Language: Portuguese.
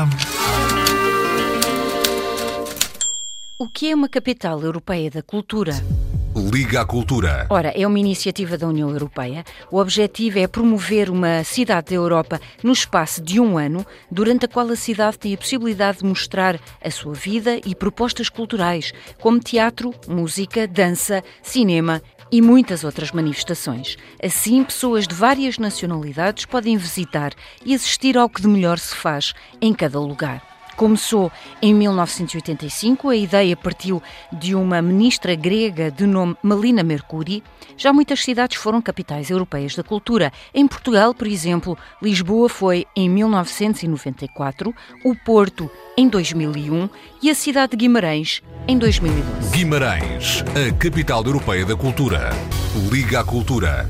cabo. O que é uma capital europeia da cultura? Liga à Cultura. Ora, é uma iniciativa da União Europeia. O objetivo é promover uma cidade da Europa no espaço de um ano, durante a qual a cidade tem a possibilidade de mostrar a sua vida e propostas culturais, como teatro, música, dança, cinema e muitas outras manifestações. Assim, pessoas de várias nacionalidades podem visitar e assistir ao que de melhor se faz em cada lugar. Começou em 1985, a ideia partiu de uma ministra grega de nome Melina Mercuri. Já muitas cidades foram capitais europeias da cultura. Em Portugal, por exemplo, Lisboa foi em 1994, o Porto em 2001 e a cidade de Guimarães em 2012. Guimarães, a capital europeia da cultura. Liga à Cultura.